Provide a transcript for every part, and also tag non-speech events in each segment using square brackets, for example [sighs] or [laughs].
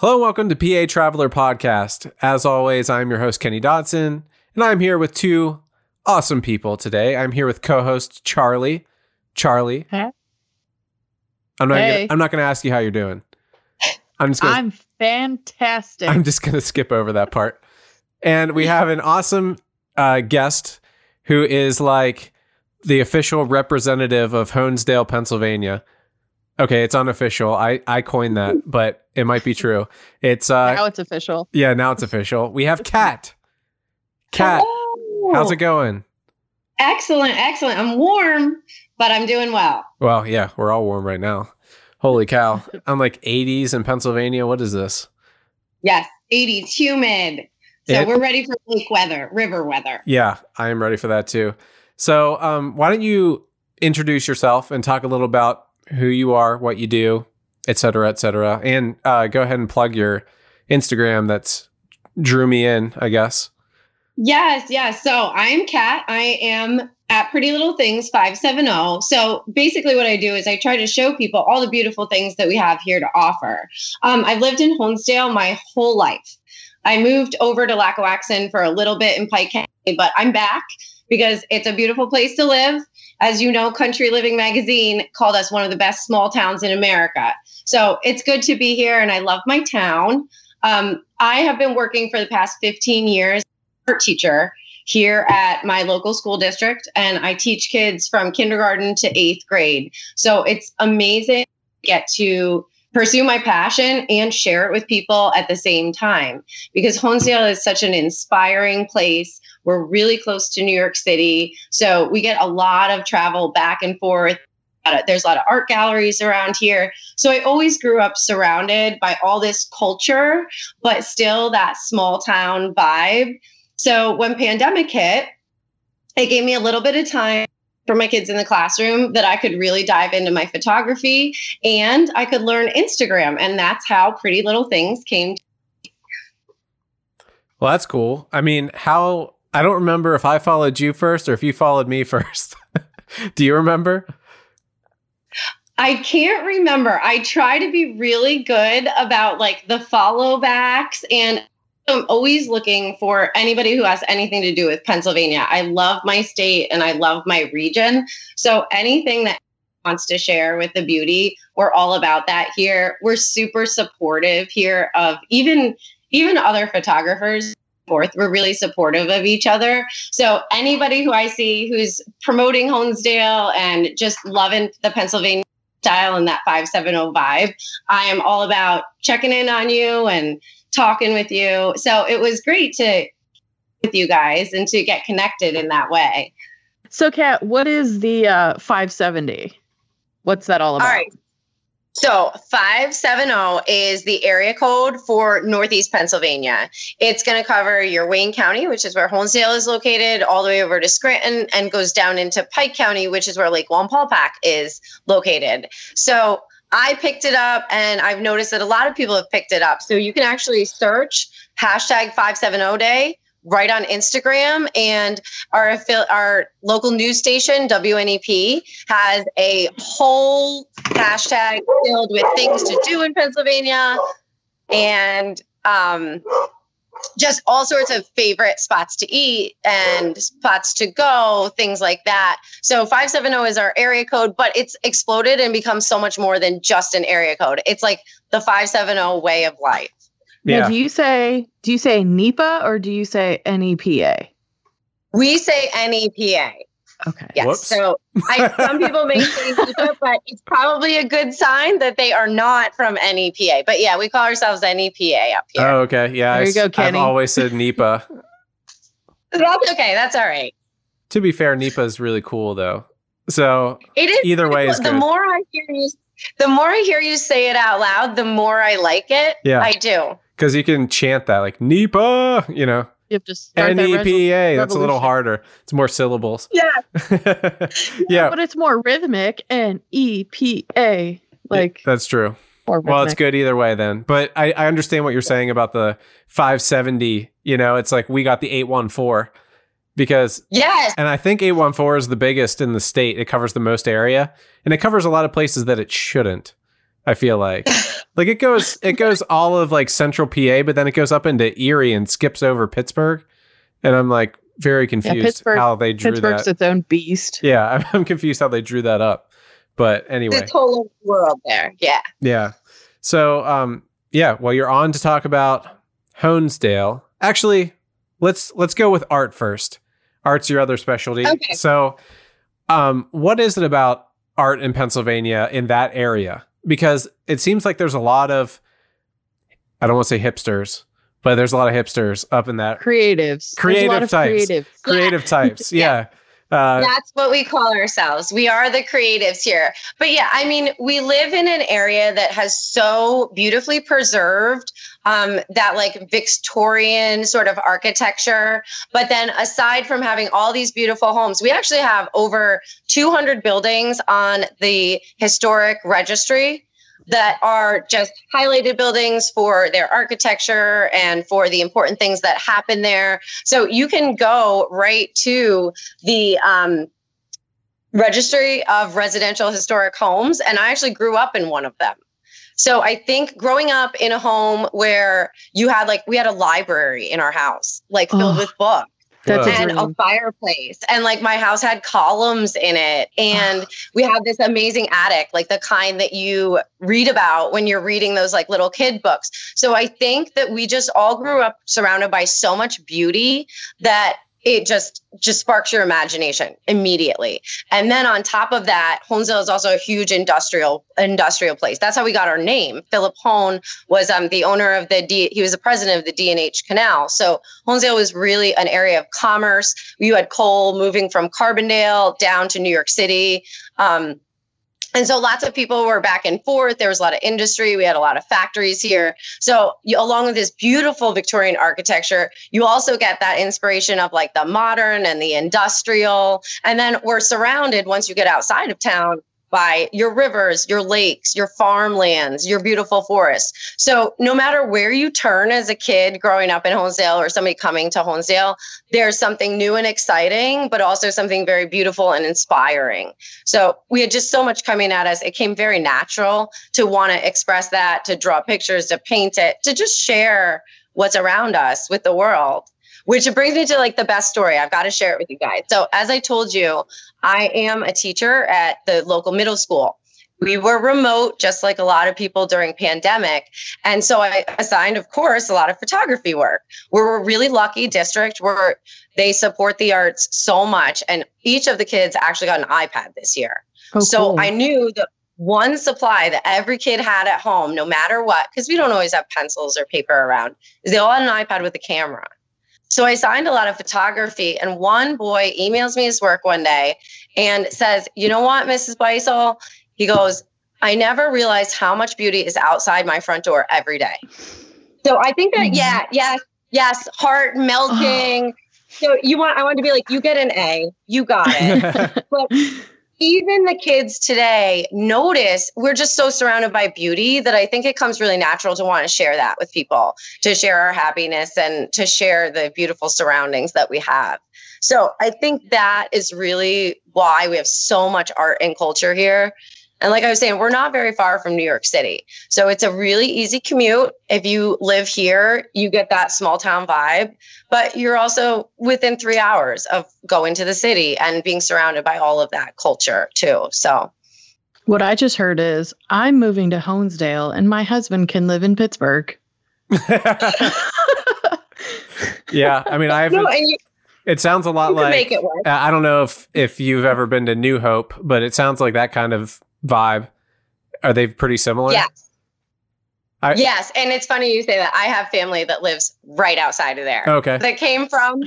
Hello, welcome to PA Traveler Podcast. As always, I'm your host, Kenny Dodson, and I'm here with two awesome people today. I'm here with co host Charlie. Charlie. Huh? I'm not, Hey. gonna, I'm not going to ask you how you're doing. I'm just going to I'm fantastic. I'm just going to skip over that part. And we have an awesome uh, guest who is like the official representative of Honesdale, Pennsylvania. Okay, it's unofficial. I, I coined that, [laughs] but it might be true. It's uh now it's official. yeah, now it's official. We have Kat. Kat, Hello. how's it going? Excellent, excellent. I'm warm, but I'm doing well. Well, yeah, we're all warm right now. Holy cow. [laughs] I'm like 80s in Pennsylvania. What is this? Yes, 80s, humid. So It- we're ready for lake weather, river weather. Yeah, I am ready for that too. So, um, why don't you introduce yourself and talk a little about who you are, what you do, et cetera, et cetera, and uh, go ahead and plug your Instagram. That's drew me in, I guess. Yes, yes. So I'm Kat. I am at Pretty Little Things 570. So basically, what I do is I try to show people all the beautiful things that we have here to offer. Um, I've lived in Honesdale my whole life. I moved over to Lackawaxen for a little bit in Pike County, but I'm back because it's a beautiful place to live. As you know, Country Living Magazine called us one of the best small towns in America. So it's good to be here, and I love my town. Um, I have been working for the past 15 years as art teacher here at my local school district and I teach kids from kindergarten to 8th grade. So it's amazing to get to pursue my passion and share it with people at the same time because Honesdale is such an inspiring place. We're really close to New York City, so we get a lot of travel back and forth. There's a lot of art galleries around here. So I always grew up surrounded by all this culture, but still that small town vibe. So when pandemic hit, it gave me a little bit of time for my kids in the classroom that I could really dive into my photography and I could learn Instagram. And that's how Pretty Little Things came. To- Well, that's cool. I mean, how I don't remember if I followed you first or if you followed me [laughs] first. Do you remember? I can't remember. I try to be really good about like the follow backs and I'm always looking for anybody who has anything to do with Pennsylvania. I love my state and I love my region. So anything that wants to share with the beauty, we're all about that here. We're super supportive here of even even other photographers. Forth, we're really supportive of each other. So anybody who I see who's promoting Honesdale and just loving the Pennsylvania style and that 570 vibe, I am all about checking in on you and talking with you. So it was great to with you guys and to get connected in that way. So, Kat, what is the uh, 570? What's that all about? All right. So 570 is the area code for Northeast Pennsylvania. It's going to cover your Wayne County, which is where Honesdale is located, all the way over to Scranton and goes down into Pike County, which is where Lake Wallenpaupack is located. So I picked it up and I've noticed that a lot of people have picked it up. So you can actually search hashtag 570 day right on Instagram and our our local news station WNEP has a whole hashtag filled with things to do in Pennsylvania and um, just all sorts of favorite spots to eat and spots to go, things like that. So 570 is our area code, but it's exploded and become so much more than just an area code. It's like the 570 way of life. Now, Yeah. do you say do you say NEPA or do you say NEPA? We say NEPA. Okay. Yes. Whoops. So I, some people may say [laughs] NEPA, but it's probably a good sign that they are not from NEPA. But yeah, we call ourselves NEPA up here. Oh, okay. Yeah. There I you go, Kenny. I've Kenny. always said NEPA. [laughs] That's okay. That's all right. to be fair, NEPA is really cool though. So It is Either way is the good. more I hear you the more I hear you say it out loud, the more I like it. Yeah. I do. because you can chant that like NEPA, you know, You have to start N that E resol- P A. That's a little harder. It's more syllables. [laughs] Yeah. yeah, But it's more rhythmic N E P A. Like that's true. more Well, it's good either way then. But I, I understand what you're saying about the 570. You know, it's like we got the 814 because, Yes. and I think 814 is the biggest in the state. It covers the most area and it covers a lot of places that it shouldn't. I feel like. [laughs] Like it goes it goes all of like central PA, but then it goes up into Erie and skips over Pittsburgh. And I'm like very confused Pittsburgh- how they drew that. Pittsburgh's that. its own beast. Yeah, I'm, [laughs] I'm confused how they drew that up. But anyway, This whole world there. Yeah. yeah. So um yeah, well you're on to talk about Honesdale. Actually, let's let's go with art first. Art's your other specialty. Okay. So um what is it about art in Pennsylvania in that area? Because it seems like there's a lot of I don't want to say hipsters, but there's a lot of hipsters up in that Creatives. Creative types. creatives. creative types. [laughs] Yeah. Uh, That's what we call ourselves. We are the creatives here. But yeah, I mean, we live in an area that has so beautifully preserved um, that like Victorian sort of architecture. But then aside from having all these beautiful homes, we actually have over 200 buildings on the historic registry that are just highlighted buildings for their architecture and for the important things that happen there. So you can go right to the um, registry of residential historic homes, and I actually grew up in one of them. So I think growing up in a home where you had like we had a library in our house, like filled Oh, with books That's a and a dream. fireplace. And like my house had columns in it. And [sighs] we had this amazing attic like the kind that you read about when you're reading those like little kid books. So i think that we just all grew up surrounded by so much beauty that it just just sparks your imagination immediately and then on top of that honesdale is also a huge industrial industrial place that's how we got our name philip hone was um, the owner of the D, he was the president of the d&h canal so Honesdale was really an area of commerce. You had coal moving from Carbondale down to New York City. Um, and so lots of people were back and forth. There was a lot of industry. We had a lot of factories here. So, you, along with this beautiful Victorian architecture, you also get that inspiration of like the modern and the industrial. And then we're surrounded once you get outside of town by your rivers, your lakes, your farmlands, your beautiful forests. So no matter where you turn as a kid growing up in Honesdale or somebody coming to Honesdale, there's something new and exciting, but also something very beautiful and inspiring. So we had just so much coming at us. It came very natural to want to express that, to draw pictures, to paint it, to just share what's around us with the world. Which brings me to like the best story. I've got to share it with you guys. So, as I told you, I am a teacher at the local middle school. We were remote, just like a lot of people during pandemic. And so I assigned, of course, a lot of photography work. We're a really lucky district where they support the arts so much. And each of the kids actually got an iPad this year. Oh, so cool. I knew that one supply that every kid had at home, no matter what, because we don't always have pencils or paper around, is they all had an iPad with a camera. So I signed a lot of photography, and one boy emails me his work one day and says, You know what, Mrs. Beisel? He goes, I never realized how much beauty is outside my front door every day. So I think that, yeah, mm-hmm. yes, yes, heart melting. so you want, I want to be like, you get an A, you got it. [laughs] but even the kids today notice we're just so surrounded by beauty that I think it comes really natural to want to share that with people, to share our happiness and to share the beautiful surroundings that we have. So I think that is really why we have so much art and culture here. And like I was saying, we're not very far from New York City. So it's a really easy commute. If you live here, you get that small town vibe, but you're also within three hours of going to the city and being surrounded by all of that culture too. So what I just heard is I'm moving to Honesdale and my husband can live in Pittsburgh. [laughs] yeah, I mean, I [laughs] haven't. no, and you, It sounds a lot like make it work. I don't know if if you've ever been to New Hope, but it sounds like that kind of vibe. Are they pretty similar? Yes. I- yes. And it's funny you say that. I have family that lives right outside of there. Okay. That came from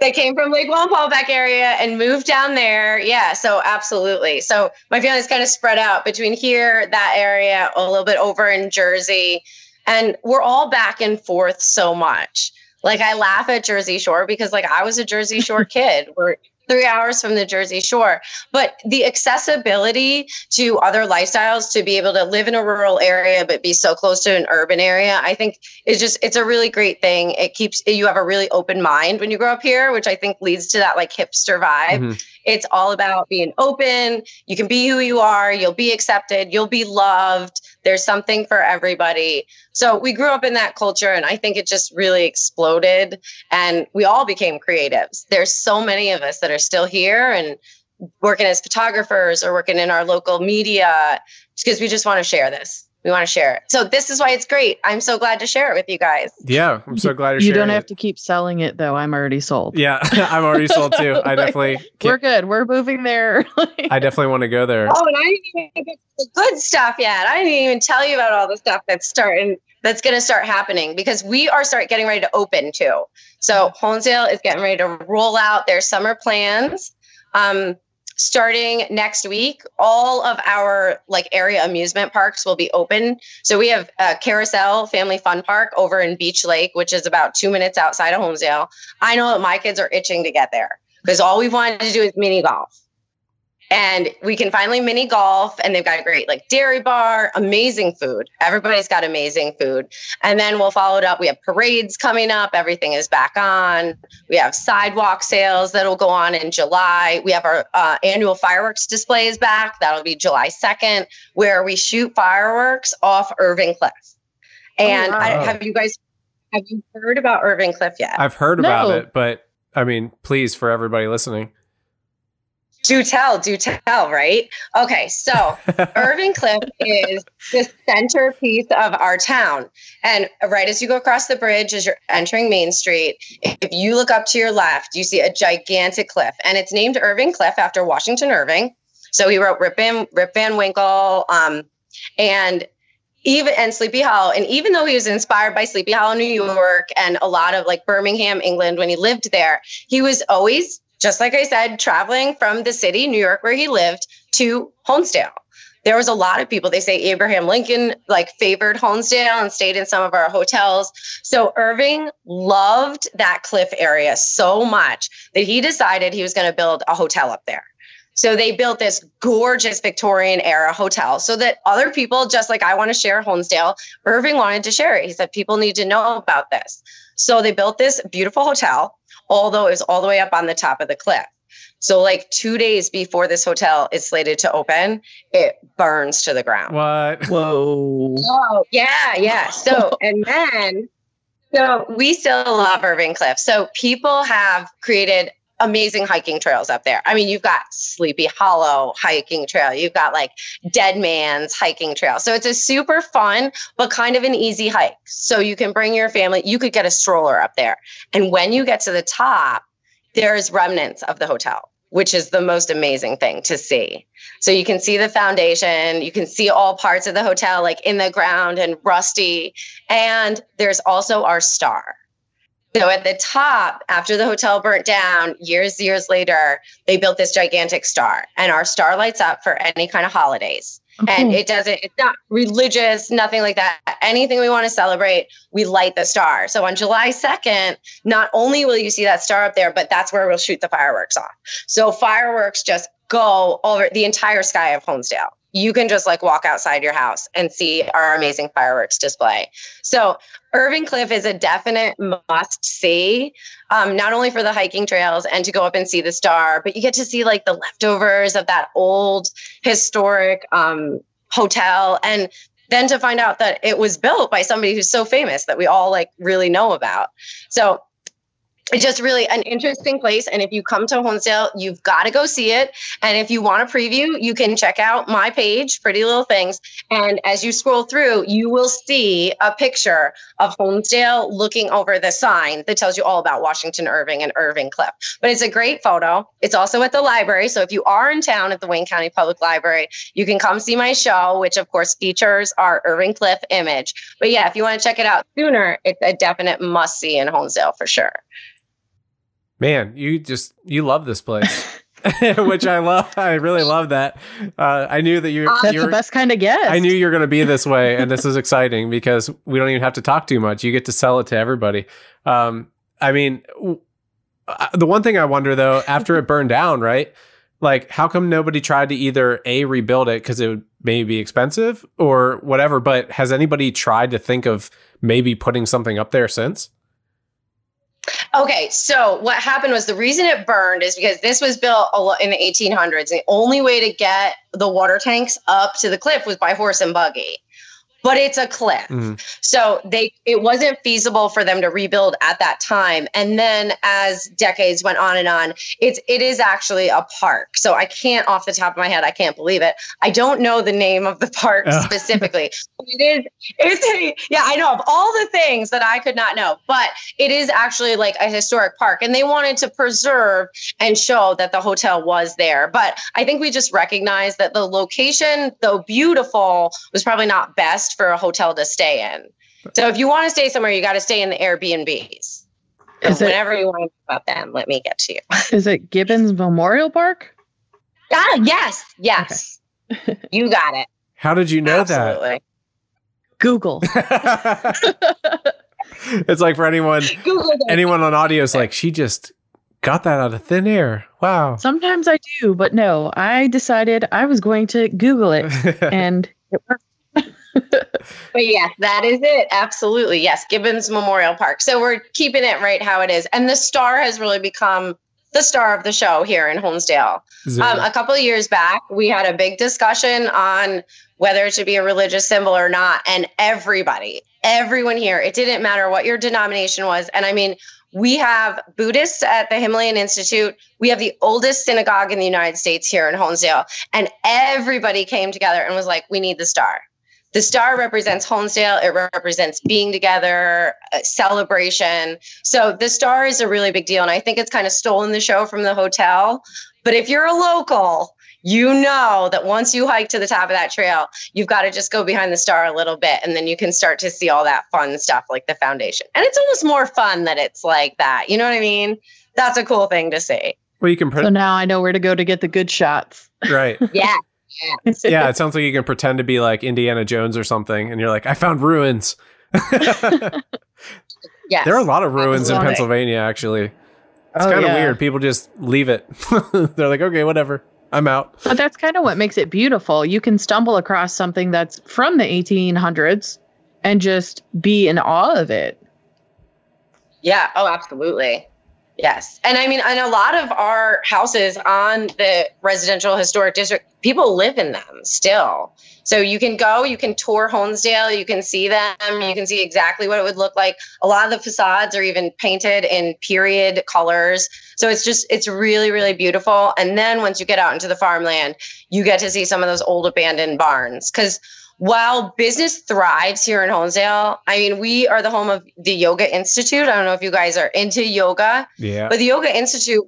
they came from Lake Wallenpaupack area and moved down there. Yeah, so absolutely. So my family's kind of spread out between here, that area, a little bit over in Jersey, and we're all back and forth so much. Like I laugh at Jersey Shore because like I was a Jersey Shore [laughs] kid. We're three hours from the Jersey Shore. But the accessibility to other lifestyles to be able to live in a rural area but be so close to an urban area, I think is just it's a really great thing. It keeps you have a really open mind when you grow up here, which I think leads to that like hipster vibe. Mhm. It's all about being open. You can be who you are, you'll be accepted, you'll be loved. There's something for everybody. So we grew up in that culture, and I think it just really exploded. And we all became creatives. There's so many of us that are still here and working as photographers or working in our local media because we just want to share this we want to share it. So this is why it's great. I'm so glad to share it with you guys. Yeah, I'm so glad to You don't it. have to keep selling it though. I'm already sold. Yeah, [laughs] I'm already sold too. [laughs] I Like, definitely We're good. We're moving there. [laughs] I definitely want to go there. Oh, and I didn't even get the good stuff yet. I didn't even tell you about all the stuff that's starting that's going to start happening because we are start getting ready to open too. So Honesdale is getting ready to roll out their summer plans. Um, starting next week, all of our like area amusement parks will be open. So we have a Carousel Family Fun Park over in Beach Lake, which is about two minutes outside of Honesdale. I know that my kids are itching to get there because all we've wanted to do is mini golf and we can finally mini golf and they've got a great like dairy bar amazing food. Everybody's got amazing food. And then we'll follow it up. We have parades coming up. Everything is back on. We have sidewalk sales that'll go on in july. We have our uh, annual fireworks displays back. That'll be july 2nd where we shoot fireworks off irving cliff. And I, wow. have you guys have you heard about irving cliff yet? I've heard about it, but I mean, please for everybody listening. Do tell do tell right okay so [laughs] Irving Cliff is the centerpiece of our town. And right as you go across the bridge, as you're entering Main Street, if you look up to your left, you see a gigantic cliff. And it's named Irving Cliff after Washington Irving. So he wrote Rip Van, Rip Van Winkle um, and even and Sleepy Hollow. And even though he was inspired by Sleepy Hollow, New York, and a lot of like Birmingham, England, when he lived there, he was always, just like I said, traveling from the city, New York, where he lived, to Honesdale there was a lot of people. They say abraham lincoln like favored honesdale and stayed in some of our hotels. So irving loved that cliff area so much that he decided he was going to build a hotel up there. So they built this gorgeous victorian era hotel so that other people just like i want to share honesdale irving wanted to share it. He said people need to know about this. So they built this beautiful hotel although it was all the way up on the top of the cliff so, like two days before this hotel is slated to open, it burns to the ground. What? [laughs] Whoa. Oh, yeah, yeah. So, [laughs] and then, so we still love Irving Cliff. So, people have created amazing hiking trails up there. I mean, you've got Sleepy Hollow hiking trail, you've got like Dead Man's hiking trail. So, it's a super fun, but kind of an easy hike. So, you can bring your family, you could get a stroller up there. And when you get to the top, there's remnants of the hotel, which is the most amazing thing to see. So you can see the foundation, you can see all parts of the hotel like in the ground and rusty. And there's also our star. So at the top, after the hotel burnt down, years, years later, they built this gigantic star. And our star lights up for any kind of holidays. And it doesn't, it's not religious, nothing like that. Anything we want to celebrate, we light the star. So on July 2nd, not only will you see that star up there, but that's where we'll shoot the fireworks off. So fireworks just go over the entire sky of Honesdale. You can just like walk outside your house and see our amazing fireworks display. So Irving Cliff is a definite must see, um, not only for the hiking trails and to go up and see the star, but you get to see like the leftovers of that old historic um, hotel. And then to find out that it was built by somebody who's so famous that we all like really know about. So it's just really an interesting place. And if you come to Honesdale, you've got to go see it. And if you want a preview, you can check out my page, Pretty Little Things. And as you scroll through, you will see a picture of Honesdale looking over the sign that tells you all about Washington Irving and Irving Cliff. But it's a great photo. It's also at the library. So if you are in town at the Wayne County Public Library, you can come see my show, which of course features our Irving Cliff image. But yeah, if you want to check it out sooner, it's a definite must see in Honesdale for sure. Man, you just you love this place. [laughs] [laughs] Which I love. I really love that. Uh, I knew that you That's you're the best kind of guest. I knew you were going to be this way, and this is exciting because we don't even have to talk too much. You get to sell it to everybody. Um, I mean, w- uh, the one thing I wonder though, after it burned down, right? Like, how come nobody tried to either a rebuild it because it would maybe be expensive or whatever? But has anybody tried to think of maybe putting something up there since? Okay, so what happened was the reason it burned is because this was built in the 1800s. The only way to get the water tanks up to the cliff was by horse and buggy. But it's a cliff. Mhm. So they it wasn't feasible for them to rebuild at that time. And then as decades went on and on, it's it is actually a park. So I can't off the top of my head, I can't believe it. I don't know the name of the park Oh. [laughs] specifically. It is it's a yeah, I know of all the things that I could not know, but it is actually like a historic park and they wanted to preserve and show that the hotel was there. But I think we just recognized that the location, though beautiful, was probably not best for a hotel to stay in. So if you want to stay somewhere, you got to stay in the Airbnbs. So Is it- whenever you want to talk about them, let me get to you. [laughs] Is it Gibbons Memorial Park? Ah, yes, yes. [laughs] you got it. How did you know that? Google. [laughs] it's like for anyone Google anyone on audio is like, she just got that out of thin air. Wow. Sometimes I do, but no, I decided I was going to Google it and it worked. [laughs] But yes, that is it. Absolutely. Yes, Gibbons Memorial Park. So we're keeping it right how it is. And the star has really become the star of the show here in Honesdale. Um, a couple of years back, we had a big discussion on whether it should be a religious symbol or not. And everybody, everyone here, it didn't matter what your denomination was. And I mean, we have Buddhists at the Himalayan Institute. We have the oldest synagogue in the United States here in Honesdale. And everybody came together and was like, we need the star. The star represents Honesdale. It represents being together, uh, celebration. So the star is a really big deal. And I think it's kind of stolen the show from the hotel. But if you're a local, you know that once you hike to the top of that trail, you've got to just go behind the star a little bit and then you can start to see all that fun stuff like the foundation. And it's almost more fun that it's like that. You know what I mean? That's a cool thing to see. well, you can pre- So now I know where to go to get the good shots. right. [laughs] Yeah. Yeah, it [laughs] sounds like you can pretend to be like Indiana Jones or something, and you're like, I found ruins. [laughs] yeah, There are a lot of ruins in Absolutely. Pennsylvania, actually. It's Oh, kind of yeah. weird. People just leave it. [laughs] They're like, okay, whatever. I'm out. But that's kind of what makes it beautiful. You can stumble across something that's from the 1800s and just be in awe of it. Yeah. Oh, absolutely. Yes. And I mean, and a lot of our houses on the residential historic district, people live in them still. So you can go, you can tour Honesdale, you can see them, you can see exactly what it would look like. A lot of the facades are even painted in period colors. So it's just, it's really, really beautiful. And then once you get out into the farmland, you get to see some of those old abandoned barns. Because while business thrives here in Honesdale, I mean, we are the home of the Yoga Institute. I don't know if you guys are into yoga, Yeah. but the Yoga Institute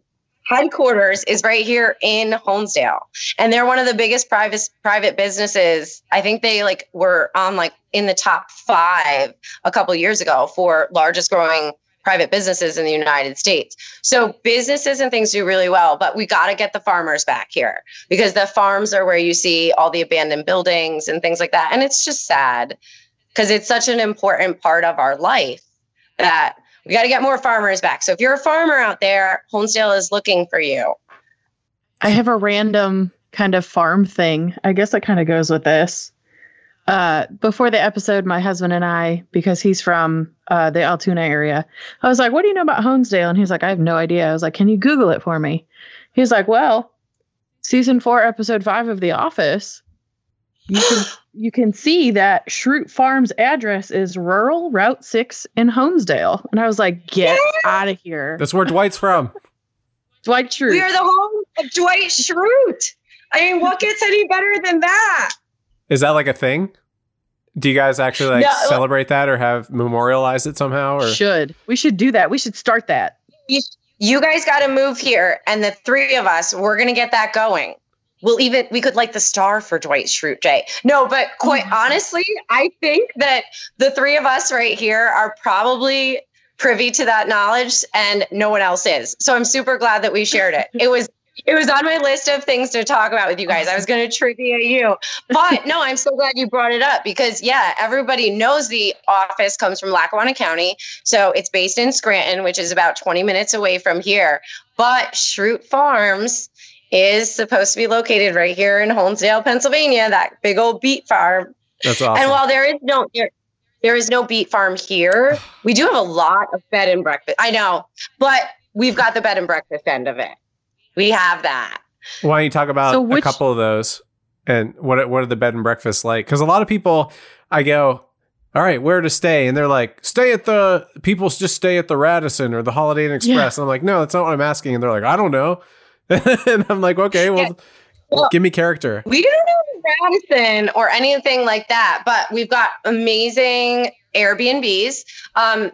headquarters is right here in Honesdale. And they're one of the biggest private private businesses. I think they like were on like in the top 5 a couple years ago for largest growing private businesses in the United States. So businesses and things do really well, but we got to get the farmers back here because the farms are where you see all the abandoned buildings and things like that. And it's just sad because it's such an important part of our life that we got to get more farmers back. So if you're a farmer out there, Honesdale is looking for you. I have a random kind of farm thing. I guess it kind of goes with this. Uh, before the episode, my husband and I, because he's from uh, the Altoona area, I was like, "What do you know about Honesdale?" And he's like, "I have no idea." I was like, "Can you Google it for me?" He's like, "Well, season four, episode five of The Office, you can [gasps] you can see that Schrute Farm's address is rural Route Six in Honesdale." And I was like, "Get out of here, That's where Dwight's from. [laughs] Dwight Schrute." We are the home of Dwight Schrute. I mean, what gets any better than that? Is that like a thing? Do you guys actually like No. celebrate that or have memorialized it somehow? Or should we should do that? We should start that. You guys got to move here, and the three of us, we're gonna get that going. We'll even we could like the star for Dwight Schrute, Jay. No, but quite Oh. honestly, I think that the three of us right here are probably privy to that knowledge, and no one else is. So I'm super glad that we shared it. It was it was on my list of things to talk about with you guys. I was going to trivia you, but no, I'm so glad you brought it up because yeah, everybody knows the office comes from Lackawanna County, so it's based in Scranton, which is about 20 minutes away from here. But Schrute Farms is supposed to be located right here in Honesdale, Pennsylvania, that big old beet farm. that's awesome. And while there is no there, There is no beet farm here. We do have a lot of bed and breakfast. I know, but we've got the bed and breakfast end of it. We have that. Why don't you talk about So a couple of those and what are- what are the bed and breakfasts like? Because a lot of people, I go, all right, where to stay, and they're like, stay at the people just stay at the Radisson or the Holiday Inn Express. And I'm like, no, that's not what I'm asking. And they're like, I don't know. [laughs] and I'm like, okay, well, Yeah. Well- give me character. We don't know Radisson or anything like that, but we've got amazing Airbnbs. Um,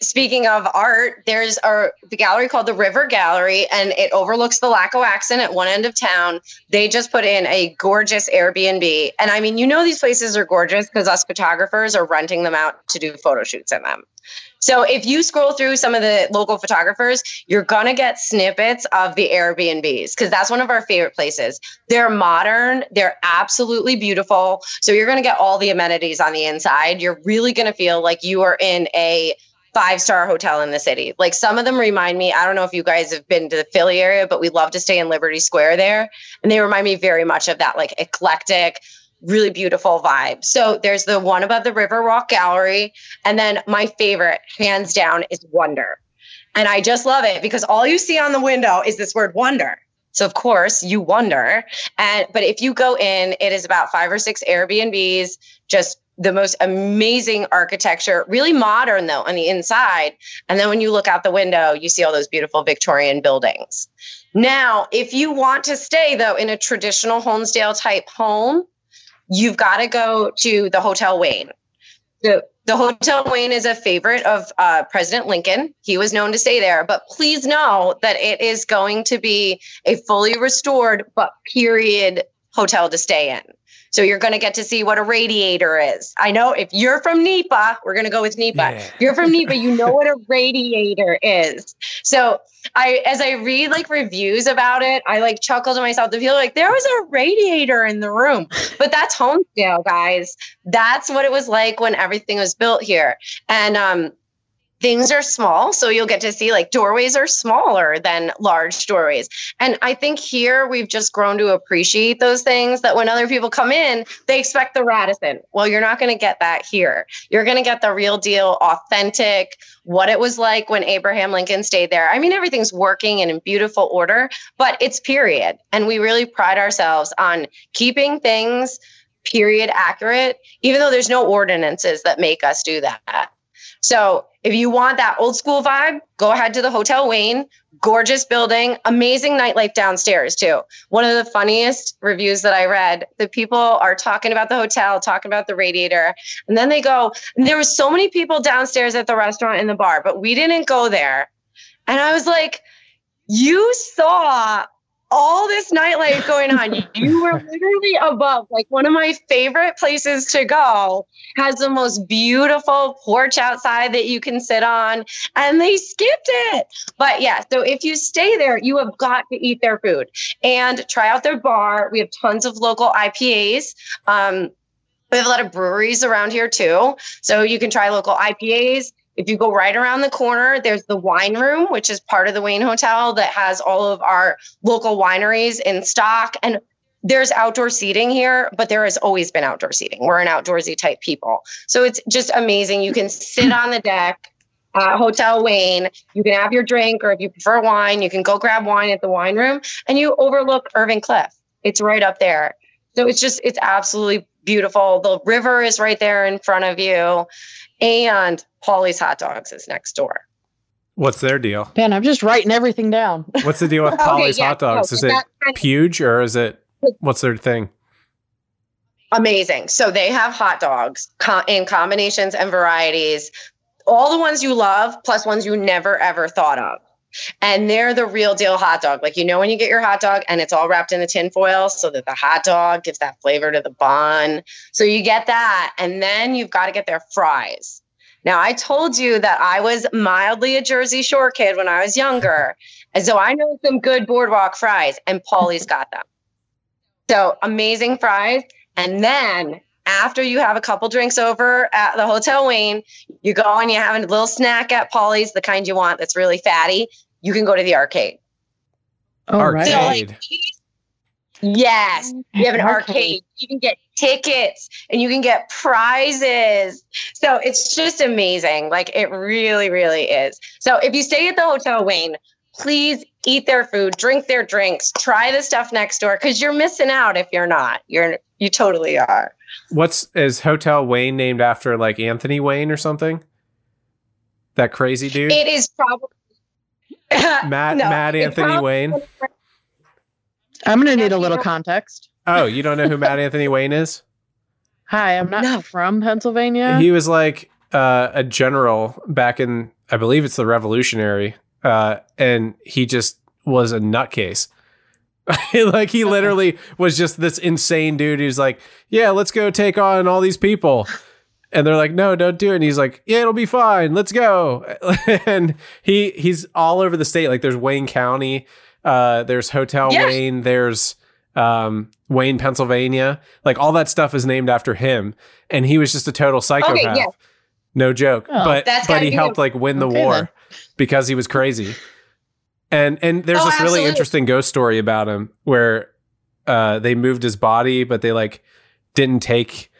speaking of art, there's a gallery called the River Gallery, and it overlooks the Lackawaxen at one end of town. They just put in a gorgeous Airbnb, and I mean, you know, these places are gorgeous because us photographers are renting them out to do photo shoots in them. So if you scroll through some of the local photographers, you're gonna get snippets of the Airbnbs because that's one of our favorite places. They're modern, they're absolutely beautiful. So you're gonna get all the amenities on the inside. You're really gonna feel like you are in a five star hotel in the city. Like some of them remind me, I don't know if you guys have been to the Philly area, but we love to stay in Liberty Square there. And they remind me very much of that like eclectic, really beautiful vibe. So there's the one above the Riverwalk Gallery. And then my favorite, hands down, is Wonder. And I just love it because all you see on the window is this word wonder. So of course you wonder. And but if you go in, it is about five or six Airbnbs, just the most amazing architecture, really modern though on the inside. And then when you look out the window, you see all those beautiful Victorian buildings. Now, if you want to stay though in a traditional Honesdale type home, you've got to go to the Hotel Wayne. The, the Hotel Wayne is a favorite of uh, President Lincoln. He was known to stay there, but please know that it is going to be a fully restored but period hotel to stay in. So you're going to get to see what a radiator is. I know if you're from NEPA, we're going to go with NEPA. Yeah. You're from NEPA, you know what a radiator is. So I, as I read like reviews about it, I like chuckle to myself to feel like there was a radiator in the room. But that's Honesdale, guys. That's what it was like when everything was built here. And um, things are small, so you'll get to see like doorways are smaller than large doorways. And I think here we've just grown to appreciate those things that when other people come in, they expect the Radisson. Well, you're not going to get that here. You're going to get the real deal, authentic, what it was like when Abraham Lincoln stayed there. I mean, everything's working and in beautiful order, but it's period. And we really pride ourselves on keeping things period accurate, even though there's no ordinances that make us do that. So if you want that old school vibe, go ahead to the Hotel Wayne. Gorgeous building, amazing nightlife downstairs too. One of the funniest reviews that I read, the people are talking about the hotel, talking about the radiator, and then they go, there was so many people downstairs at the restaurant and the bar, but we didn't go there. And I was like, you saw all this nightlife going on. You were [laughs] literally above. Like one of my favorite places to go has the most beautiful porch outside that you can sit on, and they skipped it. But yeah, so if you stay there, you have got to eat their food and try out their bar. We have tons of local IPAs. Um, we have a lot of breweries around here too. So you can try local IPAs. If you go right around the corner, there's the wine room, which is part of the Wayne Hotel that has all of our local wineries in stock. And there's outdoor seating here, but there has always been outdoor seating. We're an outdoorsy type people. So it's just amazing. You can sit on the deck at Hotel Wayne. You can have your drink, or if you prefer wine, you can go grab wine at the wine room and you overlook Irving Cliff. It's right up there. So it's just, it's absolutely beautiful. The river is right there in front of you. And Polly's Hot Dogs is next door. What's their deal? Man, I'm just writing everything down. [laughs] What's the deal with [laughs] Okay, Polly's yeah, hot dogs? no, Is it that kind of- huge or is it what's their thing? amazing. So they have hot dogs co- in combinations and varieties, all the ones you love, plus ones you never ever thought of. And they're the real deal hot dog. Like, you know, when you get your hot dog and it's all wrapped in the tin foil so that the hot dog gives that flavor to the bun. So you get that. And then you've got to get their fries. Now, I told you that I was mildly a Jersey Shore kid when I was younger. [laughs] And so I know some good boardwalk fries, and Paulie's got them. So amazing fries. And then after you have a couple drinks over at the Hotel Wayne, you go and you have a little snack at Polly's, the kind you want that's really fatty. You can go to the arcade. All right. So, Arcade. like, Yes, mm-hmm. you have an Okay. arcade. You can get tickets and you can get prizes. So it's just amazing. Like it really, really is. So if you stay at the Hotel Wayne, please eat their food, drink their drinks, try the stuff next door because you're missing out if you're not. You're you totally are. What's is Hotel Wayne named after like Anthony Wayne or something? That crazy dude, It is probably [laughs] Mad no, Mad Anthony probably- Wayne. [laughs] I'm gonna need a little context. Oh, you don't know who Mad Anthony Wayne is? Hi, I'm not No. from Pennsylvania. He was like uh, a general back in, I believe it's the Revolutionary, uh, and he just was a nutcase. [laughs] like he literally was just this insane dude who's like, "Yeah, let's go take on all these people," and they're like, "No, don't do it." And he's like, "Yeah, it'll be fine. Let's go." [laughs] and he he's all over the state. Like there's Wayne County, uh, there's Hotel Yeah. Wayne, there's um, Wayne, Pennsylvania. Like all that stuff is named after him, and he was just a total psychopath. yeah. No joke. Oh, but but he helped him. like win the Okay, war then. because he was crazy. And and there's Oh, this really interesting ghost story about him where uh, they moved his body, but they like didn't take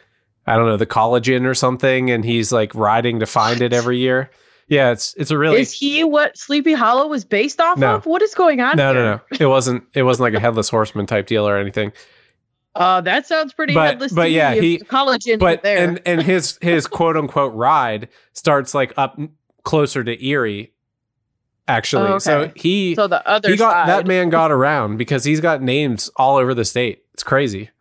I don't know the collagen or something, and he's like riding to find it every year. Yeah, it's it's a really Is he what Sleepy Hollow was based off No. of? What is going on? no here? no no. It wasn't it wasn't like a headless horseman type deal or anything. Uh, that sounds pretty But- headless. but yeah, he- the collagen but there. and and his his quote unquote ride starts like up closer to Erie. Actually, Oh, so he so the other he got side. that man got around because he's got names all over the state. It's crazy.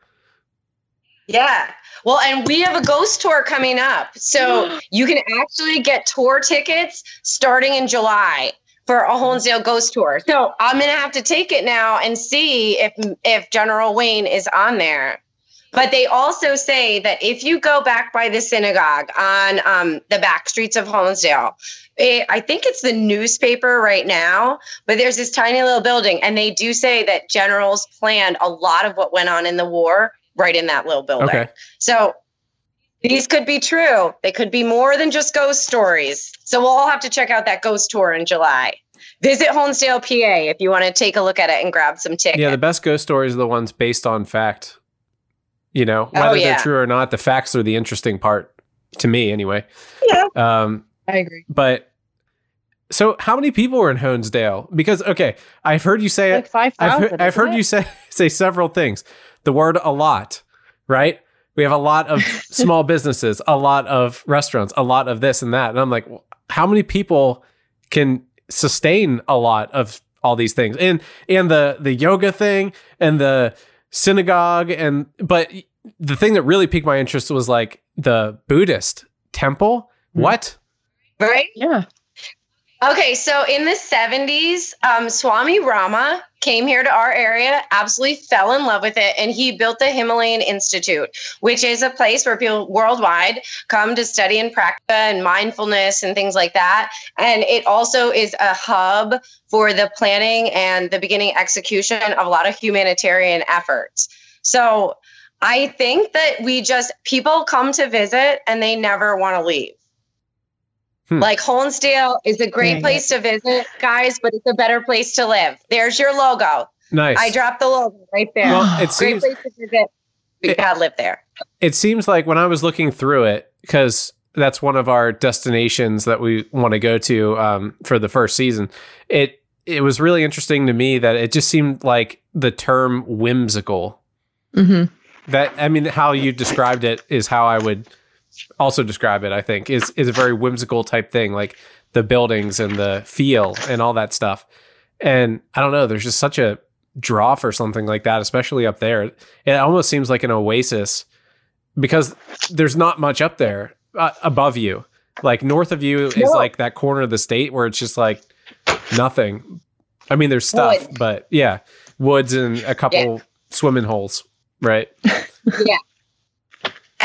Yeah. Well, and we have a ghost tour coming up. So [gasps] you can actually get tour tickets starting in July for a Honesdale ghost tour. So I'm going to have to take it now and see if if General Wayne is on there. But they also say that if you go back by the synagogue on um, the back streets of Honesdale, it, I think it's the newspaper right now, but there's this tiny little building, and they do say that generals planned a lot of what went on in the war right in that little building. Okay. So these could be true. They could be more than just ghost stories. So we'll all have to check out that ghost tour in July. Visit Honesdale, PA, if you want to take a look at it and grab some tickets. Yeah, the best ghost stories are the ones based on fact. You know, Oh, whether yeah. they're true or not, the facts are the interesting part to me, anyway. Yeah. Um, I agree. but so, how many people were in Honesdale? Because okay, I've heard you say Like it. five I've thousand. heard, I've heard you say [laughs] say several things. The word a lot, right? We have a lot of [laughs] small businesses, a lot of restaurants, a lot of this and that. And I'm like, how many people can sustain a lot of all these things? And and the the yoga thing and the synagogue and but the thing that really piqued my interest was like the Buddhist temple. Hmm. What? right? Yeah. Okay, so in the 70s, um, Swami Rama came here to our area, absolutely fell in love with it, and he built the Himalayan Institute, which is a place where people worldwide come to study and practice and mindfulness and things like that. And it also is a hub for the planning and the beginning execution of a lot of humanitarian efforts. So I think that we just, people come to visit and they never want to leave. Hmm. Like Honesdale is a great Dang place to visit, guys, but it's a better place to live. There's your logo. Nice. I dropped the logo right there. well, it great seems place to visit. We It- gotta live there. it seems like when I was looking through it, because that's one of our destinations that we want to go to um, for the first season. It it was really interesting to me that it just seemed like the term whimsical. hmm That I mean, how you described it is how I would also describe it. I think is is a very whimsical type thing, like the buildings and the feel and all that stuff. And I don't know, there's just such a draw for something like that, especially up there. It almost seems like an oasis because there's not much up there uh, above you. Like north of you is No. like that corner of the state where it's just like nothing. I mean, there's stuff, Wood. but yeah, woods and a couple swimming holes, right? [laughs]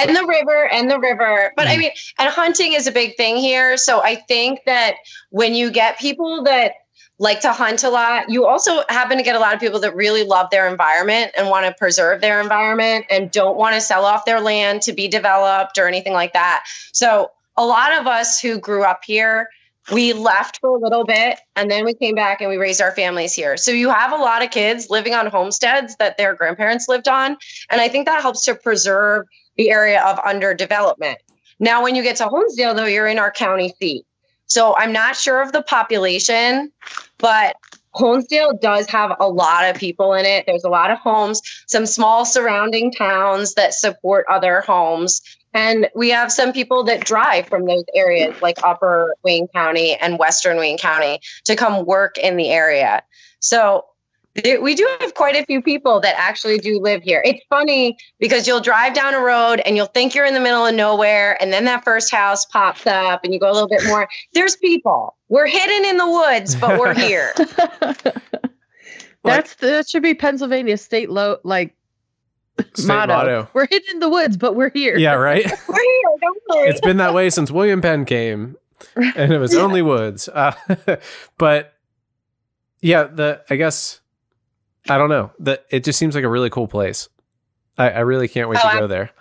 And the river and the river. But I Mhm. mean, and hunting is a big thing here. So I think that when you get people that like to hunt a lot, you also happen to get a lot of people that really love their environment and want to preserve their environment and don't want to sell off their land to be developed or anything like that. So a lot of us who grew up here we left for a little bit and then we came back and we raised our families here. So you have a lot of kids living on homesteads that their grandparents lived on. And I think that helps to preserve the area of underdevelopment. Now, when you get to Honesdale, though, you're in our county seat. So I'm not sure of the population, but Honesdale does have a lot of people in it. There's a lot of homes, some small surrounding towns that support other homes. And we have some people that drive from those areas, like Upper Wayne County and Western Wayne County, to come work in the area. So we do have quite a few people that actually do live here. It's funny because you'll drive down a road and you'll think you're in the middle of nowhere, and then that first house pops up, and you go a little bit more. There's people. We're hidden in the woods, but we're here. [laughs] That's that should be Pennsylvania state low like State motto. motto. We're hidden in the woods, but we're here. Yeah, right. [laughs] we're here. Don't worry. it's been that way since William Penn came, and it was only woods. Uh, [laughs] but yeah, the I guess I don't know. That it just seems like a really cool place. I, I really can't wait Oh, to go there.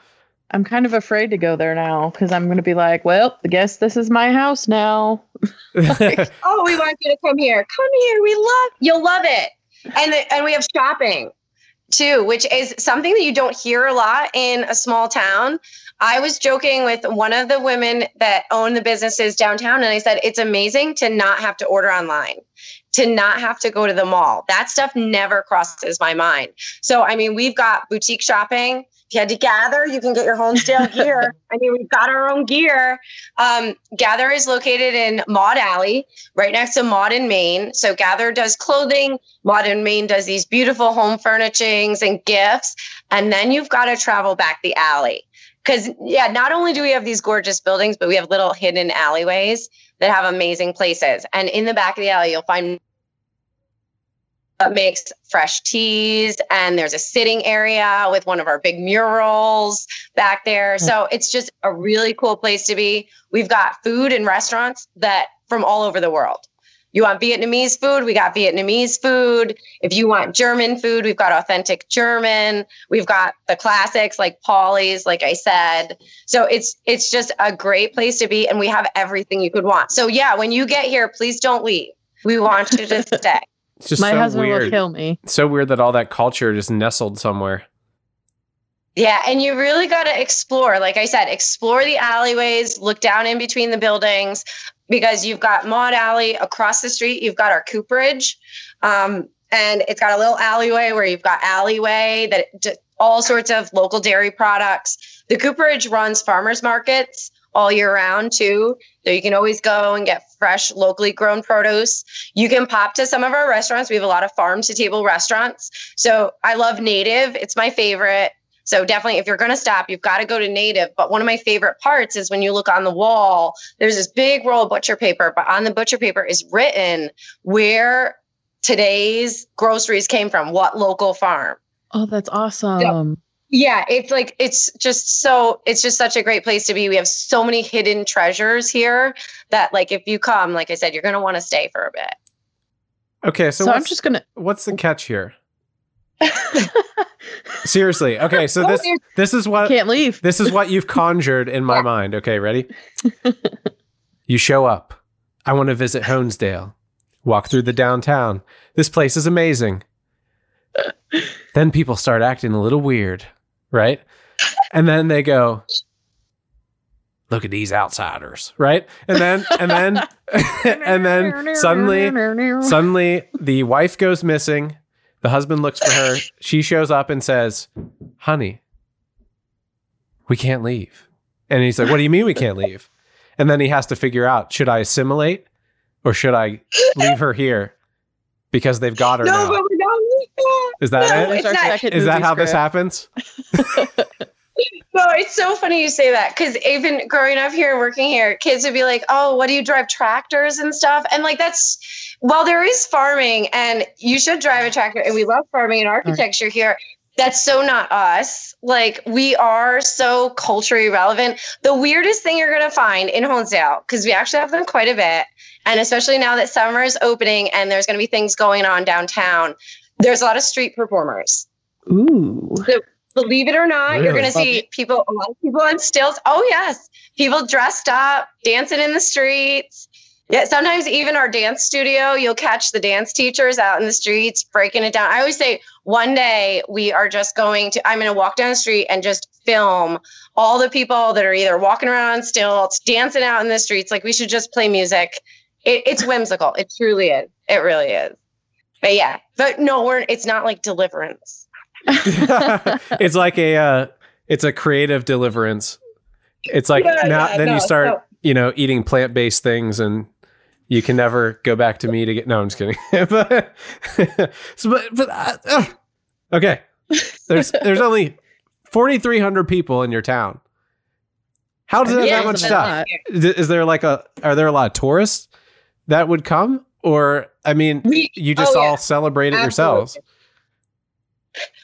I'm kind of afraid to go there now because I'm going to be like, well, I guess this is my house now. [laughs] [laughs] oh, we want you to come here. Come here. We love you'll love it. And the, and we have shopping too, which is something that you don't hear a lot in a small town. I was joking with one of the women that own the businesses downtown, and I said it's amazing to not have to order online, to not have to go to the mall. That stuff never crosses my mind. So, I mean, we've got boutique shopping. If you had to gather, you can get your Homestead [laughs] gear. I mean, we've got our own gear. Um, Gather is located in Maud Alley, right next to Maud in Maine. So Gather does clothing. Maud in Maine does these beautiful home furnishings and gifts. And then you've got to travel back the alley. Because, yeah, not only do we have these gorgeous buildings, but we have little hidden alleyways that have amazing places. And in the back of the alley, you'll find that makes fresh teas and there's a sitting area with one of our big murals back there. Hmm. So it's just a really cool place to be. We've got food and restaurants that from all over the world you want vietnamese food? We got vietnamese food. If you want german food we've got authentic german. We've got the classics like Polly's like i said. So it's it's just a great place to be and we have everything you could want. So yeah when you get here please don't leave. We want you to [laughs] stay. It's just my so husband will kill me. So weird that all that culture just nestled somewhere. Yeah, and you really got to explore. Like I said, explore the alleyways, look down in between the buildings because you've got Maud Alley across the street. You've got our Cooperage, um, and it's got a little alleyway where you've got alleyway that all sorts of local dairy products. The Cooperage runs farmers markets all year round too, so you can always go and get fresh, locally grown produce. You can pop to some of our restaurants. We have a lot of farm to table restaurants. So I love Native; it's my favorite. So definitely, if you're going to stop, you've got to go to native. But one of my favorite parts is when you look on the wall, there's this big roll of butcher paper, but on the butcher paper is written where today's groceries came from, what local farm. Oh, that's awesome. Yeah, it's like it's just so it's just such a great place to be. We have so many hidden treasures here that like if you come, like I said, you're going to want to stay for a bit. Okay, so, So, I'm just gonna. what's the catch here? [laughs] Seriously. Okay, so [laughs] this this is what can't leave. this is what you've conjured in my mind. Okay, ready? [laughs] you show up. I want to visit Honesdale. Walk through the downtown. This place is amazing. [laughs] then people start acting a little weird, right? And then they go, "Look at these outsiders," right? And then and then and then suddenly Suddenly, the wife goes missing. The husband looks for her. [laughs] She shows up and says, Honey, we can't leave. And he's like, What do you mean we can't leave? And then he has to figure out should I assimilate or should I leave her here because they've got her No, now? but we're not. Is that No, it's our not- second Is that movie how this happens? [laughs] No, it's so funny you say that because even growing up here and working here, kids would be like, "Oh, what do you drive tractors and stuff?" And like that's well, there is farming, and you should drive a tractor, and we love farming and architecture here. That's so not us. Like we are so culturally relevant. The weirdest thing you're gonna find in Honesdale, because we actually have them quite a bit, and especially now that summer is opening and there's gonna be things going on downtown. There's a lot of street performers Ooh. Believe it or not, you're going to see people, a lot of people on stilts. Oh, yes. People dressed up, dancing in the streets. Yeah, sometimes even our dance studio, you'll catch the dance teachers out in the streets breaking it down. I always say one day we are just going to, I'm going to walk down the street and just film all the people that are either walking around on stilts, dancing out in the streets. Like we should just play music. It, it's whimsical. It truly is. It really is. But yeah, but no, we're, it's not like deliverance. [laughs] it's like a, uh, it's a creative deliverance. It's like Yeah, now, yeah, then no, you start, so- you know, eating plant based things and you can never go back to meat again. No, I'm just kidding. [laughs] but, so, but, but uh, okay, there's [laughs] there's only 4,300 people in your town. How does it have Yeah, that much stuff? Is there like a? Are there a lot of tourists that would come, or I mean, We, you just Oh, yeah. all celebrate it yourselves?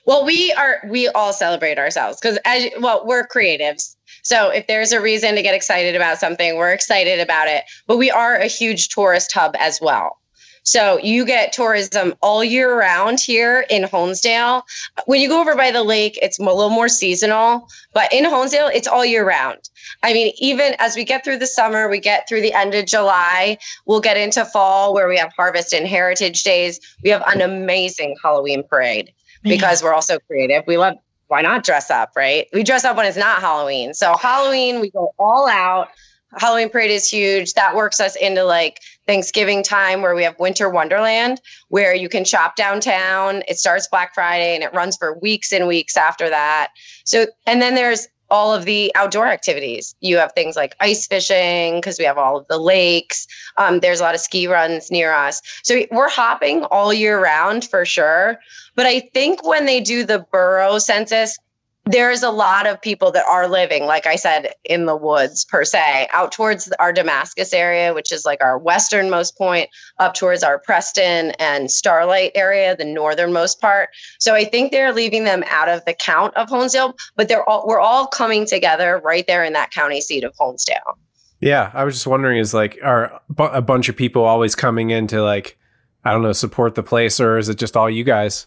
Well, we are we all celebrate ourselves because as well we're creatives. So if there's a reason to get excited about something, we're excited about it. But we are a huge tourist hub as well. So you get tourism all year round here in Honesdale. When you go over by the lake, it's a little more seasonal, but in Honesdale, it's all year round. I mean, even as we get through the summer, we get through the end of July, we'll get into fall where we have Harvest and Heritage Days. We have an amazing Halloween parade because we're also creative. We love why not dress up, right? We dress up when it's not Halloween. So Halloween, we go all out. Halloween parade is huge. That works us into like Thanksgiving time where we have Winter Wonderland where you can shop downtown. It starts Black Friday and it runs for weeks and weeks after that. So and then there's all of the outdoor activities. You have things like ice fishing because we have all of the lakes. Um, there's a lot of ski runs near us. So we're hopping all year round for sure. But I think when they do the borough census, there's a lot of people that are living, like I said, in the woods per se, out towards our Damascus area, which is like our westernmost point, up towards our Preston and Starlight area, the northernmost part. So I think they're leaving them out of the count of Honesdale, but they're all we're all coming together right there in that county seat of Honesdale. Yeah, I was just wondering, is like, are a bunch of people always coming in to like, I don't know, support the place, or is it just all you guys?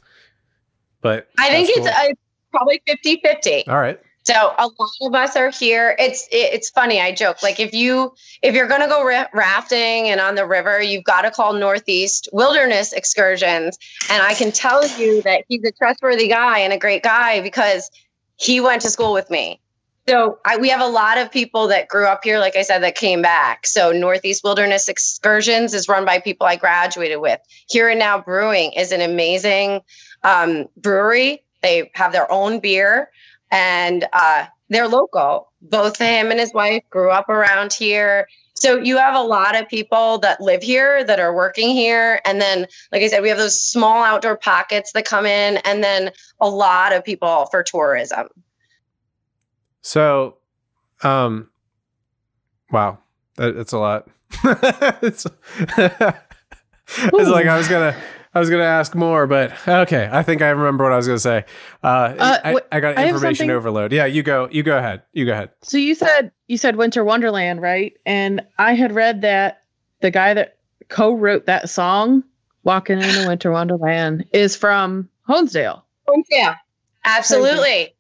But I think it's uh, probably 50 50. all right. So a lot of us are here. It's it, it's funny. I joke like if you if you're gonna go ra- rafting and on the river, you've got to call Northeast Wilderness Excursions, and I can tell you that he's a trustworthy guy and a great guy because he went to school with me. So I, we have a lot of people that grew up here, like I said, that came back. So Northeast Wilderness Excursions is run by people I graduated with. Here and Now Brewing is an amazing um, brewery. They have their own beer and uh, they're local. Both him and his wife grew up around here. So you have a lot of people that live here that are working here. And then, like I said, we have those small outdoor pockets that come in, and then a lot of people for tourism. So, um, wow, that, that's a lot. [laughs] it's, [laughs] it's like I was gonna, I was gonna ask more, but okay, I think I remember what I was gonna say. Uh, Uh, I, wait, I got information something- overload. Yeah, you go, you go ahead, you go ahead. So you said you said Winter Wonderland, right? And I had read that the guy that co-wrote that song, "Walking in a Winter Wonderland," is from Honesdale. Yeah, absolutely.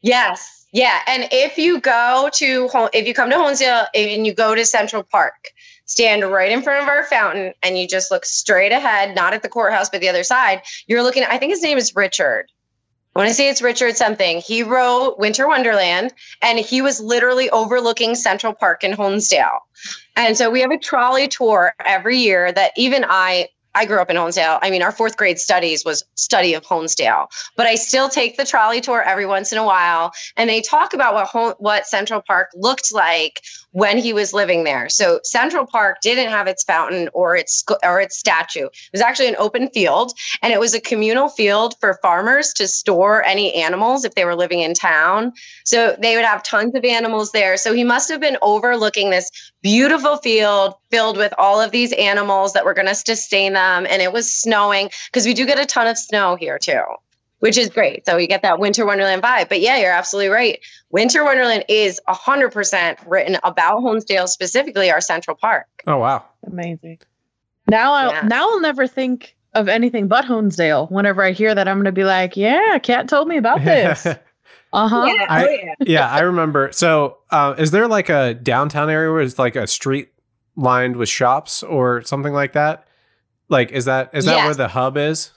Yes. Yeah. And if you go to, if you come to Honesdale and you go to Central Park, stand right in front of our fountain and you just look straight ahead, not at the courthouse, but the other side, you're looking, I think his name is Richard. I want to say it's Richard something. He wrote Winter Wonderland and he was literally overlooking Central Park in Honesdale. And so we have a trolley tour every year that even I I grew up in Honesdale. I mean, our fourth grade studies was study of Honesdale, but I still take the trolley tour every once in a while, and they talk about what what Central Park looked like when he was living there. So Central Park didn't have its fountain or its or its statue. It was actually an open field, and it was a communal field for farmers to store any animals if they were living in town. So they would have tons of animals there. So he must have been overlooking this beautiful field filled with all of these animals that were going to sustain them. And it was snowing because we do get a ton of snow here too, which is great. So you get that Winter Wonderland vibe. But yeah, you're absolutely right. Winter Wonderland is 100% written about Honesdale, specifically our Central Park. Oh wow, Amazing. Now I'll Yeah. now I'll never think of anything but Honesdale. Whenever I hear that, I'm gonna be like, "Yeah, Kat told me about this." [laughs] Uh huh. Yeah, I- oh yeah. [laughs] yeah, I remember. So, uh, is there like a downtown area where it's like a street lined with shops or something like that. Like, is that is that Yes. where the hub is?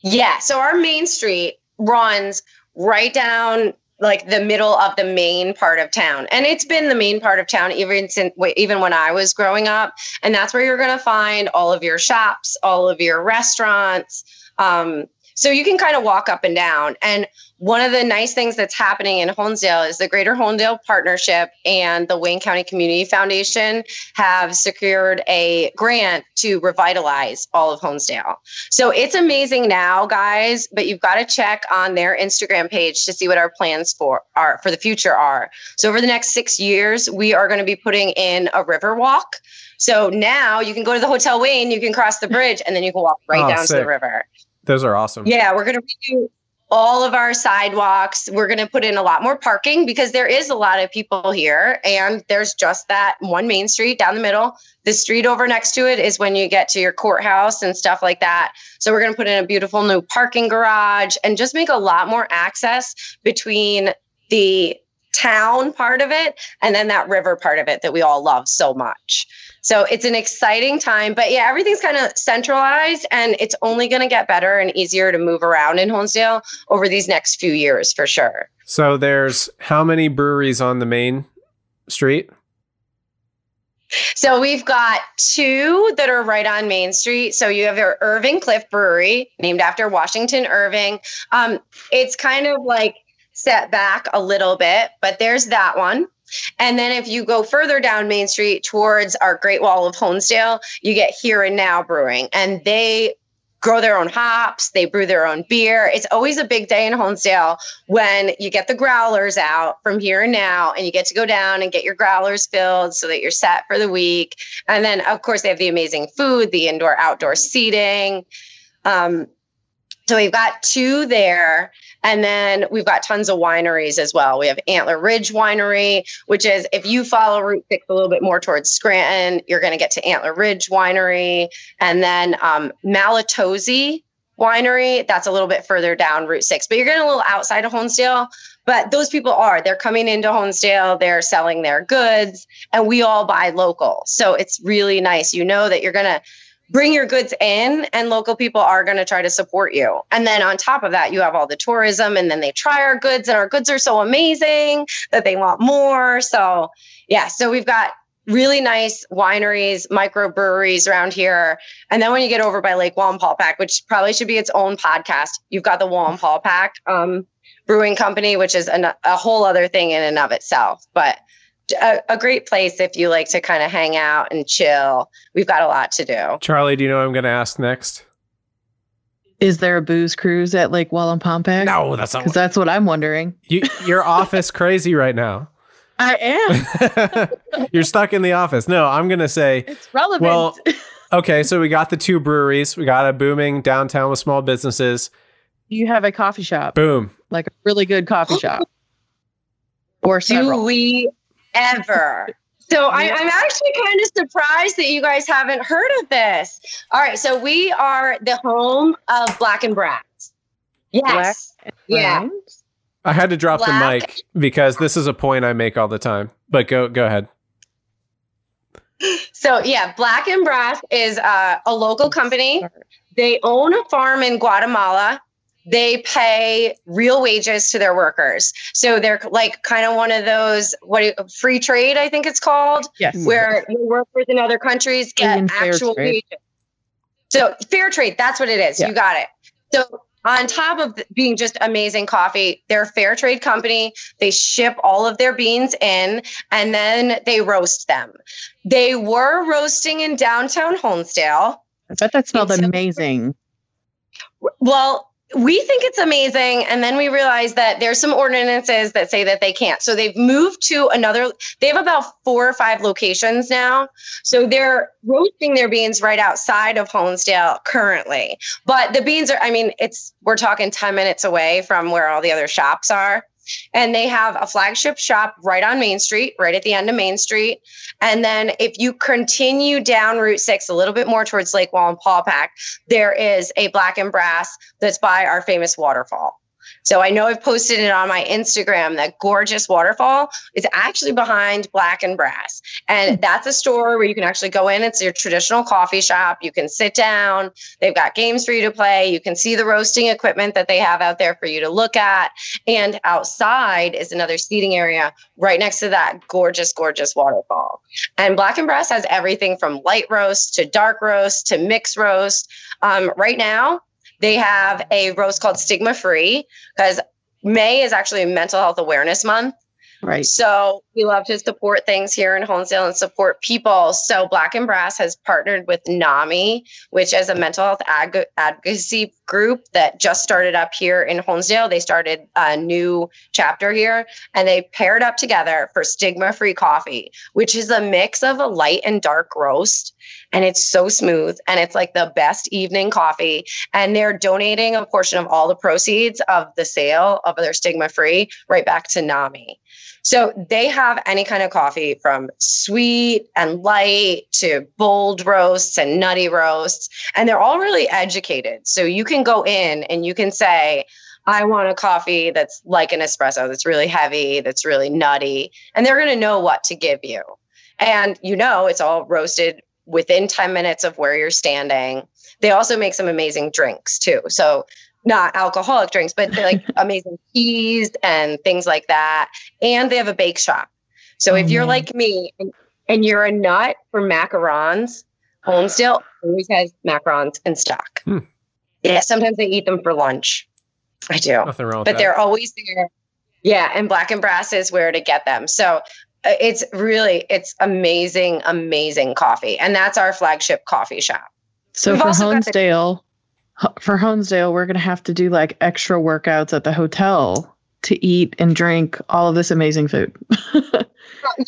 Yeah. So our main street runs right down like the middle of the main part of town. And it's been the main part of town even since even when I was growing up. And that's where you're going to find all of your shops, all of your restaurants. Um, so you can kind of walk up and down. And one of the nice things that's happening in Honesdale is the Greater Honesdale Partnership and the Wayne County Community Foundation have secured a grant to revitalize all of Honesdale. So it's amazing now, guys, but you've got to check on their Instagram page to see what our plans for are for the future are. So over the next 6 years, we are going to be putting in a river walk. So now you can go to the Hotel Wayne, you can cross the bridge and then you can walk right Oh, down to the river. Those are awesome. Yeah, we're going to redo all of our sidewalks. We're going to put in a lot more parking because there is a lot of people here and there's just that one main street down the middle. The street over next to it is when you get to your courthouse and stuff like that. So we're going to put in a beautiful new parking garage and just make a lot more access between the town part of it and then that river part of it that we all love so much. So it's an exciting time, but yeah, everything's kind of centralized and it's only going to get better and easier to move around in Honesdale over these next few years for sure. So there's how many breweries on the main street? So we've got two that are right on Main Street. So you have your Irving Cliff Brewery, named after Washington Irving. Um, it's kind of like set back a little bit, but there's that one. And then if you go further down Main Street towards our Great Wall of Honesdale, you get Here and Now Brewing, and they grow their own hops, they brew their own beer. It's always a big day in Honesdale when you get the growlers out from here and now, and you get to go down and get your growlers filled so that you're set for the week. And then, of course, they have the amazing food, the indoor outdoor seating. Um, so we've got two there. And then we've got tons of wineries as well. We have Antler Ridge Winery, which is if you follow Route 6 a little bit more towards Scranton, you're going to get to Antler Ridge Winery. And then um, Maiolatesi Winery, that's a little bit further down Route 6, but you're getting a little outside of Honesdale. But those people are, they're coming into Honesdale, they're selling their goods, and we all buy local. So it's really nice. You know that you're going to bring your goods in and local people are going to try to support you. And then on top of that, you have all the tourism and then they try our goods and our goods are so amazing that they want more. So, yeah, so we've got really nice wineries, microbreweries around here. And then when you get over by Lake Wallenpaupack, which probably should be its own podcast, you've got the Wallenpaupack um, Brewing Company, which is an, a whole other thing in and of itself. But a, a great place if you like to kind of hang out and chill. We've got a lot to do. Charlie, do you know what I'm going to ask next? Is there a booze cruise at Lake Wallenpaupack? No, that's not. Because that's what I'm wondering. You, you're [laughs] office crazy right now. I am. [laughs] you're stuck in the office. No, I'm going to say, It's relevant. Well- [laughs] okay, so we got the two breweries. We got a booming downtown with small businesses. you have a coffee shop, Boom. like a really good coffee shop, [gasps] or Do several. we ever? So I, I'm actually kind of surprised that you guys haven't heard of this. All right, so we are the home of Black and Brass. Yes. Yeah. I had to drop the mic because this is a point I make all the time. But go go ahead. So yeah, Black and Brass is uh, a local company. They own a farm in Guatemala. They pay real wages to their workers. So they're like kind of one of those what free trade, I think it's called, Yes. Hmm. where your workers in other countries get Indian fair actual trade. wages. So fair trade, that's what it is. Yeah. You got it. So on top of being just amazing coffee, they're a fair trade company. They ship all of their beans in and then they roast them. They were roasting in downtown Honesdale. I bet that smelled It's- amazing. Well, we think it's amazing. And then we realize that there's some ordinances that say that they can't. So they've moved to another, they have about four or five locations now. So they're roasting their beans right outside of Honesdale currently. But the beans are, I mean, it's, we're talking 10 minutes away from where all the other shops are. And they have a flagship shop right on Main Street, right at the end of Main Street. And then if you continue down Route 6 a little bit more towards Lake Wallenpaupack, there is a black and brass that's by our famous waterfall. So I know I've posted it on my Instagram. That gorgeous waterfall is actually behind Black and Brass. And that's a store where you can actually go in. It's your traditional coffee shop. You can sit down. They've got games for you to play. You can see the roasting equipment that they have out there for you to look at. And outside is another seating area right next to that gorgeous, gorgeous waterfall. And Black and Brass has everything from light roast to dark roast to mixed roast. Um, right now, they have a roast called Stigma Free because May is actually Mental Health Awareness Month. Right. So we love to support things here in Honesdale and support people. So Black and Brass has partnered with NAMI, which is a mental health ag- advocacy group that just started up here in Honesdale. They started a new chapter here and they paired up together for stigma free coffee, which is a mix of a light and dark roast. And it's so smooth and it's like the best evening coffee. And they're donating a portion of all the proceeds of the sale of their stigma free right back to NAMI. So they have any kind of coffee from sweet and light to bold roasts and nutty roasts. And they're all really educated. So you can go in and you can say, I want a coffee that's like an espresso, that's really heavy, that's really nutty. And they're going to know what to give you. And you know, it's all roasted within 10 minutes of where you're standing. They also make some amazing drinks too. So not alcoholic drinks, but they're like [laughs] amazing teas and things like that. And they have a bake shop. So if you're Oh. like me and, and you're a nut for macarons, Honesdale always has macarons in stock. Hmm. Yeah, sometimes they eat them for lunch. I do. Nothing wrong But that. they're always there. Yeah, and black and brass is where to get them. So uh, it's really it's amazing, amazing coffee, and that's our flagship coffee shop. So We've for also for Honesdale, we're gonna have to do like extra workouts at the hotel to eat and drink all of this amazing food. [laughs]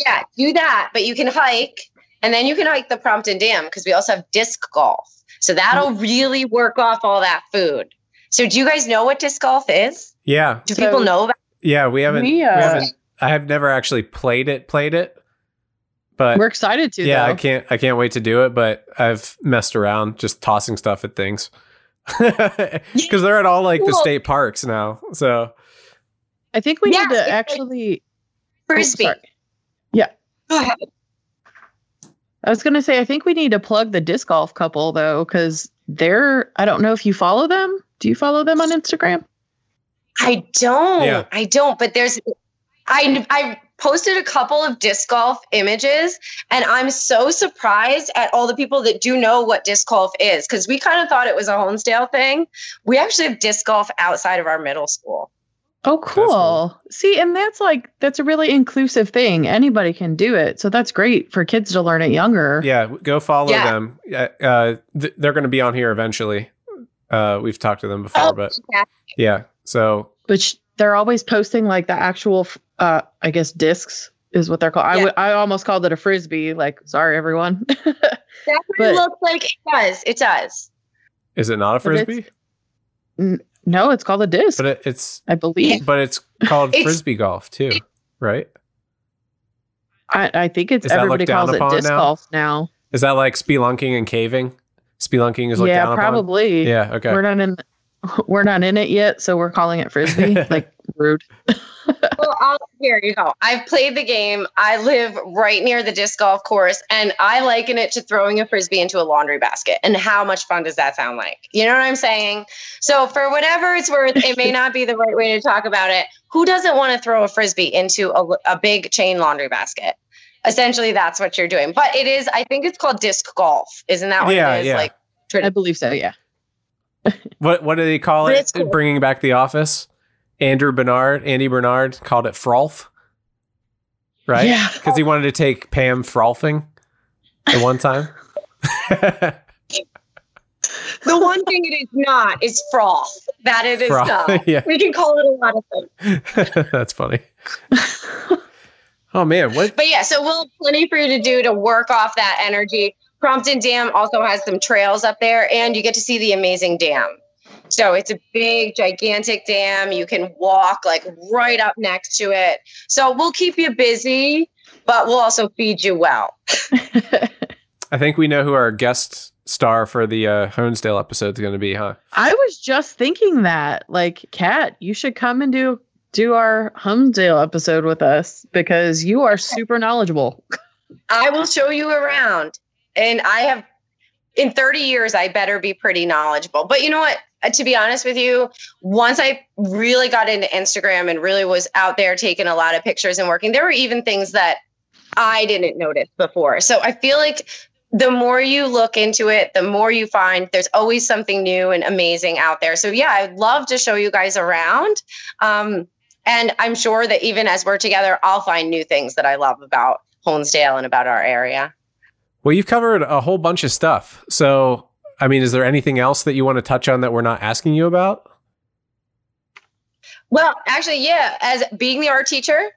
Yeah, do that, but you can hike, and then you can hike the Prompton Dam because we also have disc golf. So that'll really work off all that food. So do you guys know what disc golf is? yeah. Do So- people know about? Yeah. We haven't, We, we, uh, haven't, I have never actually played it, played it, but we're excited to. yeah, though. I can't, I can't wait to do it, but I've messed around just tossing stuff at things because they're at all like the state parks now. So I think we Yeah, need it's to like actually. oh, Frisbee. sorry. Go ahead. I was gonna say I think we need to plug the disc golf couple though, because they're. I don't know if you follow them. Do you follow them on Instagram? I don't. Yeah. I don't. But there's, I I posted a couple of disc golf images, and I'm so surprised at all the people that do know what disc golf is because we kind of thought it was a Honesdale thing. We actually have disc golf outside of our middle school. Oh, cool. cool. See, and that's like that's a really inclusive thing. Anybody can do it, so that's great for kids to learn it younger. yeah, go follow Yeah. them. Yeah, Uh, th- they're going to be on here eventually. Uh, we've talked to them before, but yeah. yeah. So but sh- they're always posting like the actual, f- uh, I guess discs is what they're called. I Yeah. would I almost called it a frisbee. Like, sorry everyone. [laughs] That's what But- it looks like. It does. It does. is it not a But it's- frisbee? no, it's called a disc. But it, it's I believe. but it's called [laughs] It's- frisbee golf too, right? I, I think it's Is that everybody down calls it disc now? golf now. Is that like spelunking and caving? Spelunking is looked yeah, down probably. upon. Yeah. Okay. We're not in. [laughs] We're not in it yet, so we're calling it frisbee. [laughs] like rude. [laughs] well, I'll, here you go. I've played the game. I live right near the disc golf course, and I liken it to throwing a frisbee into a laundry basket. And how much fun does that sound like? You know what I'm saying? So, for whatever it's worth, it may not be the right way to talk about it. Who doesn't want to throw a frisbee into a, a big chain laundry basket? Essentially, that's what you're doing. But it is, I think it's called disc golf. Isn't that what Yeah, it is? yeah. Like, I believe so. Yeah. What what do they call But it? cool. Bringing back the office. Andrew Bernard, Andy Bernard called it frolf, right? Yeah. Because he wanted to take Pam frolfing at one time. [laughs] the one thing it is not is froth. That it is Froth, not. [laughs] yeah. We can call it a lot of things. [laughs] That's funny. oh man, what? But yeah, so we'll have plenty for you to do to work off that energy. Prompton Dam also has some trails up there, and you get to see the amazing dam. So it's a big, gigantic dam. You can walk like right up next to it. So we'll keep you busy, but we'll also feed you well. [laughs] I think we know who our guest star for the uh, Honesdale episode is going to be, huh? I was just thinking that, like, Kat, you should come and do do our Honesdale episode with us because you are super knowledgeable. [laughs] I will show you around, and I have in 30 years, I better be pretty knowledgeable. But you know what? Uh, to be honest with you, once I really got into Instagram and really was out there taking a lot of pictures and working, there were even things that I didn't notice before. So I feel like the more you look into it, the more you find there's always something new and amazing out there. So yeah, I'd love to show you guys around. Um, and I'm sure that even as we're together, I'll find new things that I love about Honesdale and about our area. Well, you've covered a whole bunch of stuff. So, I mean, is there anything else that you want to touch on that we're not asking you about? Well, actually, yeah. As being the art teacher,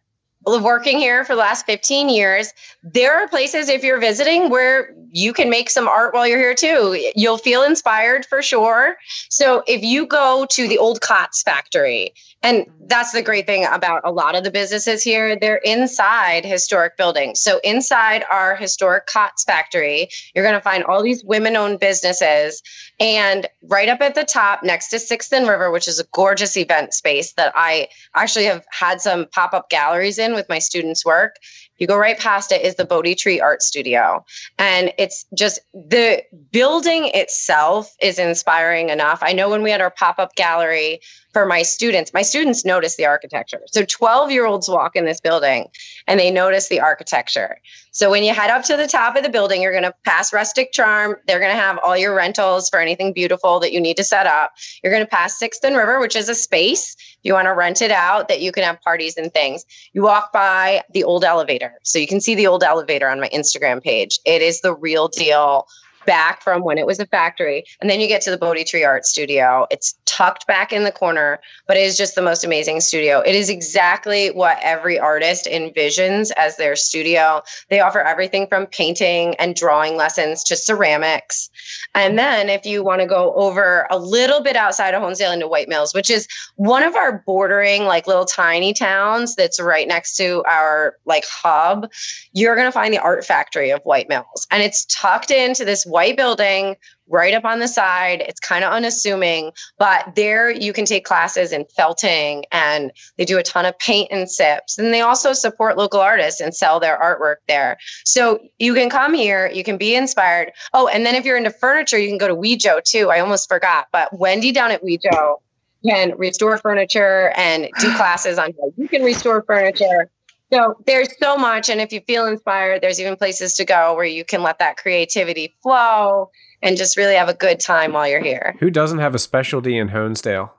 working here for the last 15 years, there are places if you're visiting where you can make some art while you're here too. You'll feel inspired for sure. So if you go to the old Katz factory, and that's the great thing about a lot of the businesses here, they're inside historic buildings. So inside our historic Katz factory, you're going to find all these women owned businesses. And right up at the top, next to Sixth and River, which is a gorgeous event space that I actually have had some pop up galleries in with my students' work. You go right past it is the Bodhi Tree Art Studio. And it's just the building itself is inspiring enough. I know when we had our pop up gallery for my students, my students notice the architecture. So 12 year olds walk in this building and they notice the architecture. So when you head up to the top of the building, you're going to pass Rustic Charm. They're going to have all your rentals for anything beautiful that you need to set up. You're going to pass Sixth and River, which is a space if you want to rent it out that you can have parties and things. You walk by the old elevator. So you can see the old elevator on my Instagram page. It is the real deal back from when it was a factory. And then you get to the Bodhi Tree Art Studio. It's tucked back in the corner, but it is just the most amazing studio. It is exactly what every artist envisions as their studio. They offer everything from painting and drawing lessons to ceramics. And then if you want to go over a little bit outside of Honesdale into White Mills, which is one of our bordering like little tiny towns that's right next to our like hub, you're going to find the art factory of White Mills. And it's tucked into this white building right up on the side. It's kind of unassuming, but there you can take classes in felting and they do a ton of paint and sips. And they also support local artists and sell their artwork there. So you can come here, you can be inspired. Oh, and then if you're into furniture, you can go to Wejo too. I almost forgot, but Wendy down at Wejo can restore furniture and do classes on how you can restore furniture. So there's so much. And if you feel inspired, there's even places to go where you can let that creativity flow and just really have a good time while you're here. Who doesn't have a specialty in Honesdale?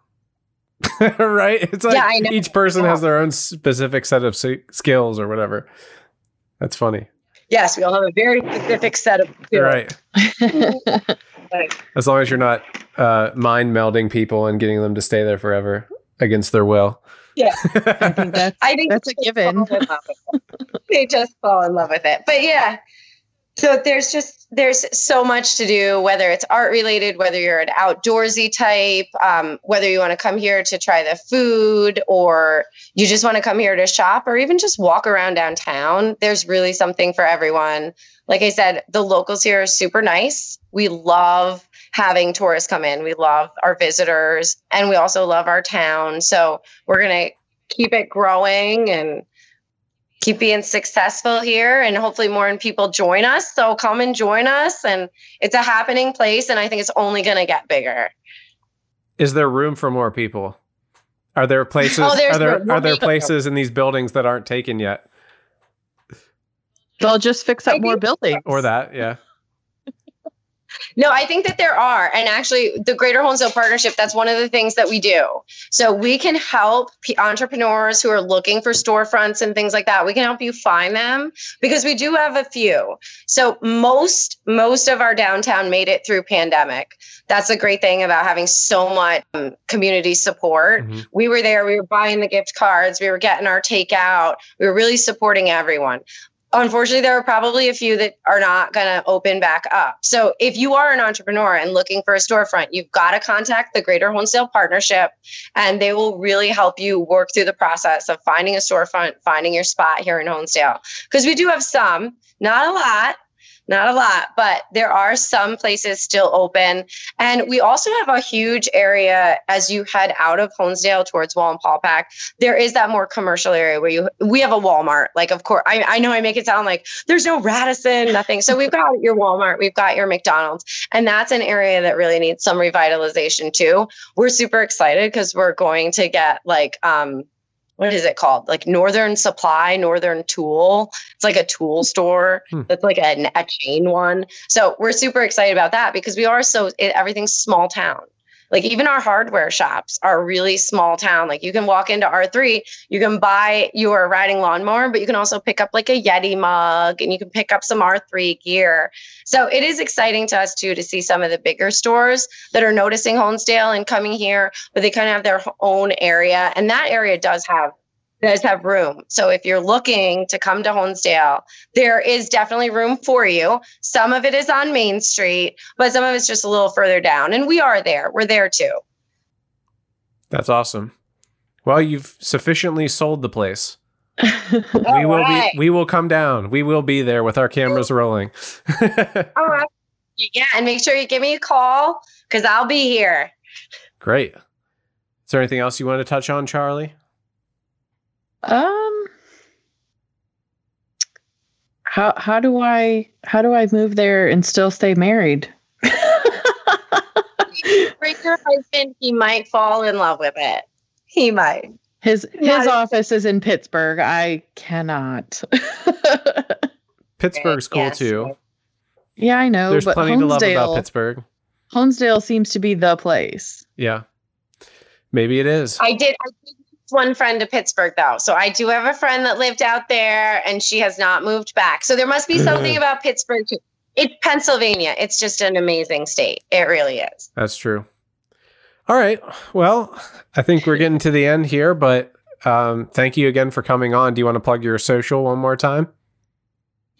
[laughs] right? It's like yeah, each person yeah. has their own specific set of skills or whatever. That's funny. Yes, we all have a very specific set of skills. Right. [laughs] as long as you're not uh, mind melding people and getting them to stay there forever against their will. Yeah, [laughs] I think that's, I think that's a given. they just fall in love with it. But yeah, so there's just there's so much to do whether it's art related whether you're an outdoorsy type um, whether you want to come here to try the food or you just want to come here to shop or even just walk around downtown there's really something for everyone. Like i said the locals here are super nice. We love having tourists come in. We love our visitors and we also love our town. So we're going to keep it growing and keep being successful here and hopefully more and people join us. So come and join us and it's a happening place and i think it's only going to get bigger. Is there room for more people? Are there places oh, are there are there places in these buildings that aren't taken yet? They'll just fix up I more buildings. Or that yeah no, I think that there are. And actually, the Greater Honesdale Partnership, that's one of the things that we do. So we can help entrepreneurs who are looking for storefronts and things like that. We can help you find them because we do have a few. So most most of our downtown made it through pandemic. That's a great thing about having so much um, community support. Mm-hmm. We were there, we were buying the gift cards, we were getting our takeout, we were really supporting everyone unfortunately there are probably a few that are not going to open back up. So if you are an entrepreneur and looking for a storefront you've got to contact the greater Honesdale partnership and they will really help you work through the process of finding a storefront finding your spot here in Honesdale because we do have some not a lot not a lot, but there are some places still open. And we also have a huge area as you head out of Honesdale towards Wallenpaupack. There is that more commercial area where you we have a Walmart. Like, of course, I, I know I make it sound like there's no Radisson, nothing. So we've got your Walmart, we've got your McDonald's, and that's an area that really needs some revitalization too. We're super excited because we're going to get like um what is it called? Like Northern Supply, Northern Tool. It's like a tool store. Hmm. It's like a, a chain one. So we're super excited about that because we are so it, everything's small town. Like even our hardware shops are really small town. Like you can walk into R3, you can buy your riding lawnmower, but you can also pick up like a Yeti mug and you can pick up some R3 gear. So it is exciting to us too to see some of the bigger stores that are noticing Honesdale and coming here, but they kind of have their own area. And that area does have does have room. So if you're looking to come to Honesdale, there is definitely room for you. Some of it is on Main Street, but some of it's just a little further down. And we are there. We're there too. That's awesome. Well, you've sufficiently sold the place. [laughs] we will right. be we will come down. We will be there with our cameras rolling. [laughs] Oh, All right. Yeah, and make sure you give me a call because I'll be here. Great. Is there anything else you want to touch on, Charlie? Um how how do I how do I move there and still stay married? [laughs] Bring your husband, he might fall in love with it. He might. His his office is in Pittsburgh. I cannot. [laughs] Pittsburgh's cool yes. too. Yeah, I know. There's plenty Honesdale, to love about Pittsburgh. Honesdale seems to be the place. Yeah. Maybe it is. I did I did one friend to Pittsburgh though. So I do have a friend that lived out there and she has not moved back. So there must be something about Pittsburgh too. It's Pennsylvania. It's just an amazing state. It really is. That's true. All right. Well, I think we're getting to the end here, but um, thank you again for coming on. Do you want to plug your social one more time?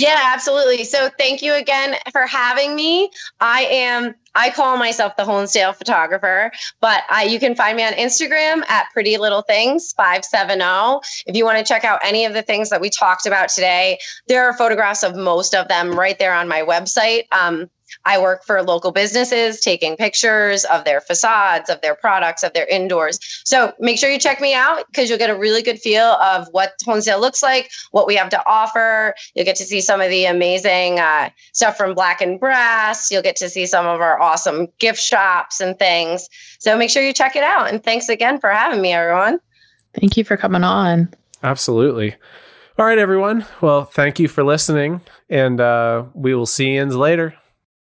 Yeah, absolutely. So thank you again for having me. I am I call myself the Honesdale photographer, but I, you can find me on Instagram at Pretty Little Things 570. If you want to check out any of the things that we talked about today, there are photographs of most of them right there on my website. Um, I work for local businesses, taking pictures of their facades, of their products, of their indoors. So make sure you check me out because you'll get a really good feel of what Honesdale looks like, what we have to offer. You'll get to see some of the amazing uh, stuff from Black and Brass. You'll get to see some of our awesome gift shops and things. So make sure you check it out. And thanks again for having me, everyone. Thank you for coming on. Absolutely. All right, everyone. Well, thank you for listening, and uh, we will see you later.